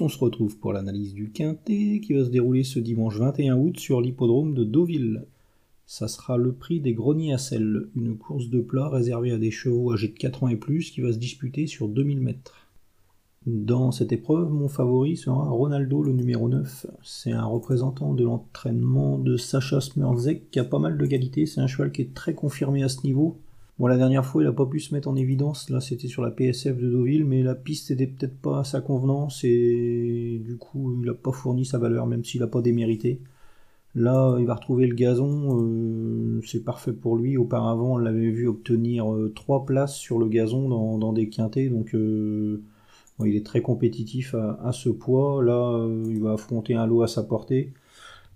on se retrouve pour l'analyse du Quintet qui va se dérouler ce dimanche 21 août sur l'hippodrome de Deauville. Ça sera le prix des greniers à sel, une course de plat réservée à des chevaux âgés de 4 ans et plus qui va se disputer sur 2000 mètres. Dans cette épreuve, mon favori sera Ronaldo, le numéro 9. C'est un représentant de l'entraînement de Sacha Smurzek qui a pas mal de qualité. C'est un cheval qui est très confirmé à ce niveau. La dernière fois, il n'a pas pu se mettre en évidence. Là, c'était sur la PSF de Deauville, mais la piste n'était peut-être pas à sa convenance et du coup, il n'a pas fourni sa valeur, même s'il n'a pas démérité. Là, il va retrouver le gazon, euh, c'est parfait pour lui. Auparavant, on l'avait vu obtenir 3 euh, places sur le gazon dans, des quintés, donc euh, il est très compétitif à, ce poids. Là, il va affronter un lot à sa portée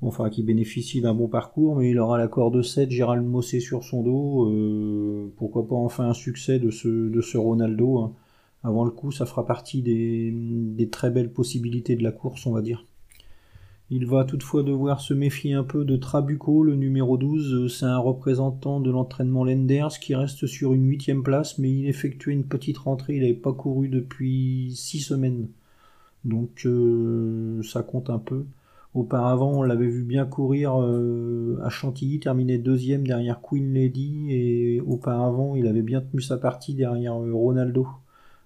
enfin qui bénéficie d'un bon parcours, mais il aura l'accord de 7, Gérald Mossé sur son dos. Euh, pourquoi pas enfin un succès de ce, de Ronaldo hein. Avant le coup, ça fera partie des, des, très belles possibilités de la course, on va dire. Il va toutefois devoir se méfier un peu de Trabuco, le numéro 12. C'est un représentant de l'entraînement Lenders qui reste sur une huitième place, mais il effectuait une petite rentrée. Il n'avait pas couru depuis six semaines. Donc euh, ça compte un peu. Auparavant, on l'avait vu bien courir euh, à Chantilly, terminer deuxième derrière Queen Lady, et auparavant, il avait bien tenu sa partie derrière euh, Ronaldo.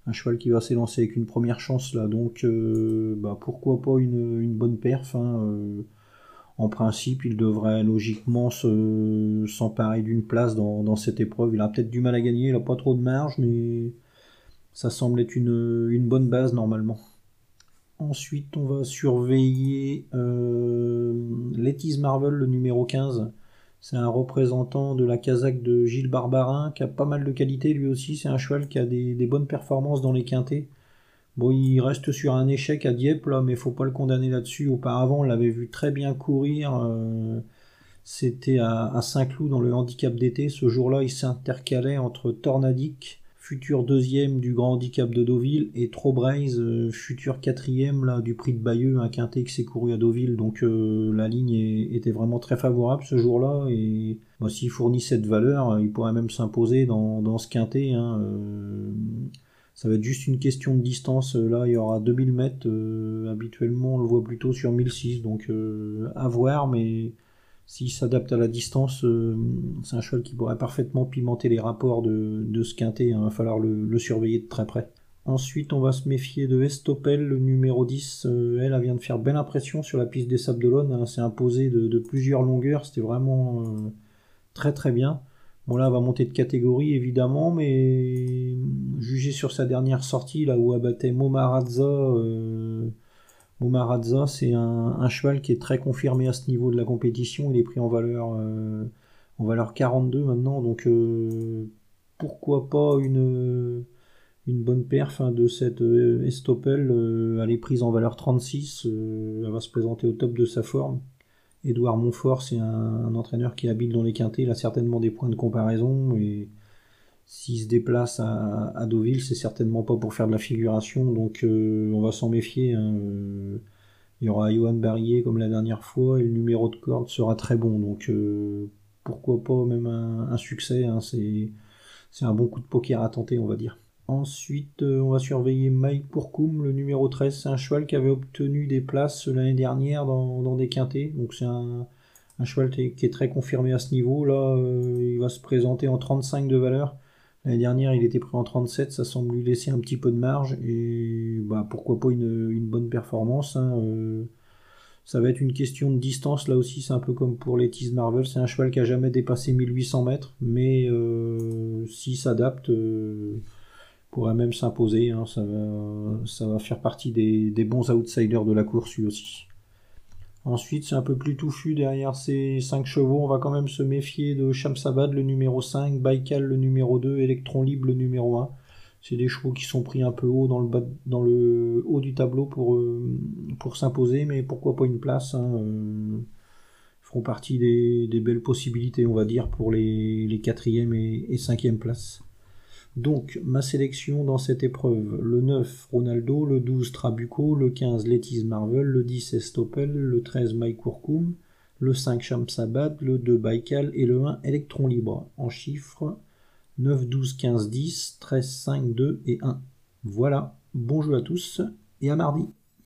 Un cheval qui va s'élancer avec une première chance là, donc euh, bah, pourquoi pas une, bonne perf. Hein, en principe, il devrait logiquement s'emparer d'une place dans, cette épreuve. Il a peut-être du mal à gagner, il n'a pas trop de marge, mais ça semble être une bonne base normalement. Ensuite, on va surveiller euh, Marvel, le numéro 15. C'est un représentant de la Kazakh de Gilles Barbarin, qui a pas mal de qualité lui aussi. C'est un cheval qui a des, bonnes performances dans les quintés. Bon, il reste sur un échec à Dieppe, là, mais faut pas le condamner là-dessus. Auparavant, on l'avait vu très bien courir. Euh, c'était à, Saint-Cloud dans le handicap d'été. Ce jour-là, il s'intercalait entre Tornadic futur deuxième du Grand Handicap de Deauville, et Trobraise, euh, futur quatrième là, du prix de Bayeux, un quintet qui s'est couru à Deauville. Donc euh, la ligne était vraiment très favorable ce jour-là, et bah, s'il fournit cette valeur, il pourrait même s'imposer dans, ce quintet. Hein, euh, ça va être juste une question de distance. Là, il y aura 2000 mètres. habituellement, on le voit plutôt sur 1006. Donc, à voir. Mais s'il s'adapte à la distance, euh, c'est un cheval qui pourrait parfaitement pimenter les rapports de, ce quintet. Hein. Il va falloir le, surveiller de très près. Ensuite, on va se méfier de Estopel, le numéro 10. Euh, elle, vient de faire belle impression sur la piste des Sables d'Olonne. Hein. C'est imposé de, plusieurs longueurs. C'était vraiment euh, très très bien. Bon, là, elle va monter de catégorie, évidemment, mais jugé sur sa dernière sortie, là où elle battait Momaradza Momaradza, c'est un, cheval qui est très confirmé à ce niveau de la compétition. Il est pris en valeur, euh, en valeur 42 maintenant, donc euh, pourquoi pas une, bonne perf hein, de cette euh, Estopel. elle est prise en valeur 36, elle va se présenter au top de sa forme. Édouard Montfort, c'est un, entraîneur qui est habile dans les quintés, il a certainement des points de comparaison s'il se déplace à, Deauville, c'est certainement pas pour faire de la figuration, donc euh, on va s'en méfier. Hein, euh. il y aura Johan Barrier comme la dernière fois, et le numéro de corde sera très bon, donc euh, pourquoi pas même un, succès, hein, c'est un bon coup de poker à tenter, on va dire. Ensuite, on va surveiller Mike Pourcoum, le numéro 13. C'est un cheval qui avait obtenu des places l'année dernière dans, des quintés. Donc c'est un, cheval qui est très confirmé à ce niveau. Là, il va se présenter en 35 de valeur. L'année dernière, il était pris en 37, ça semble lui laisser un petit peu de marge et bah, pourquoi pas une, bonne performance. Hein, euh. ça va être une question de distance, là aussi c'est un peu comme pour les Tease Marvel, c'est un cheval qui a jamais dépassé 1800 mètres, mais euh, s'il s'adapte, euh, pourrait même s'imposer, hein. ça, va, faire partie des, des bons outsiders de la course lui aussi. Ensuite, c'est un peu plus touffu derrière ces 5 chevaux. On va quand même se méfier de Shamsabad, le numéro 5, Baikal, le numéro 2, Electron Libre, le numéro 1. C'est des chevaux qui sont pris un peu haut dans le, dans le haut du tableau pour, euh, pour s'imposer, mais pourquoi pas une place hein, euh, Ils feront partie des, belles possibilités, on va dire, pour les, les 4e et, et 5e places. Donc, ma sélection dans cette épreuve, le 9 Ronaldo, le 12 Trabuco, le 15 Lettice Marvel, le 10 Estopel, le 13 Mike Kurkum, le 5 Shamsabad, le 2 Baikal et le 1 Electron Libre. En chiffres 9, 12, 15, 10, 13, 5, 2 et 1. Voilà, bon jeu à tous et à mardi.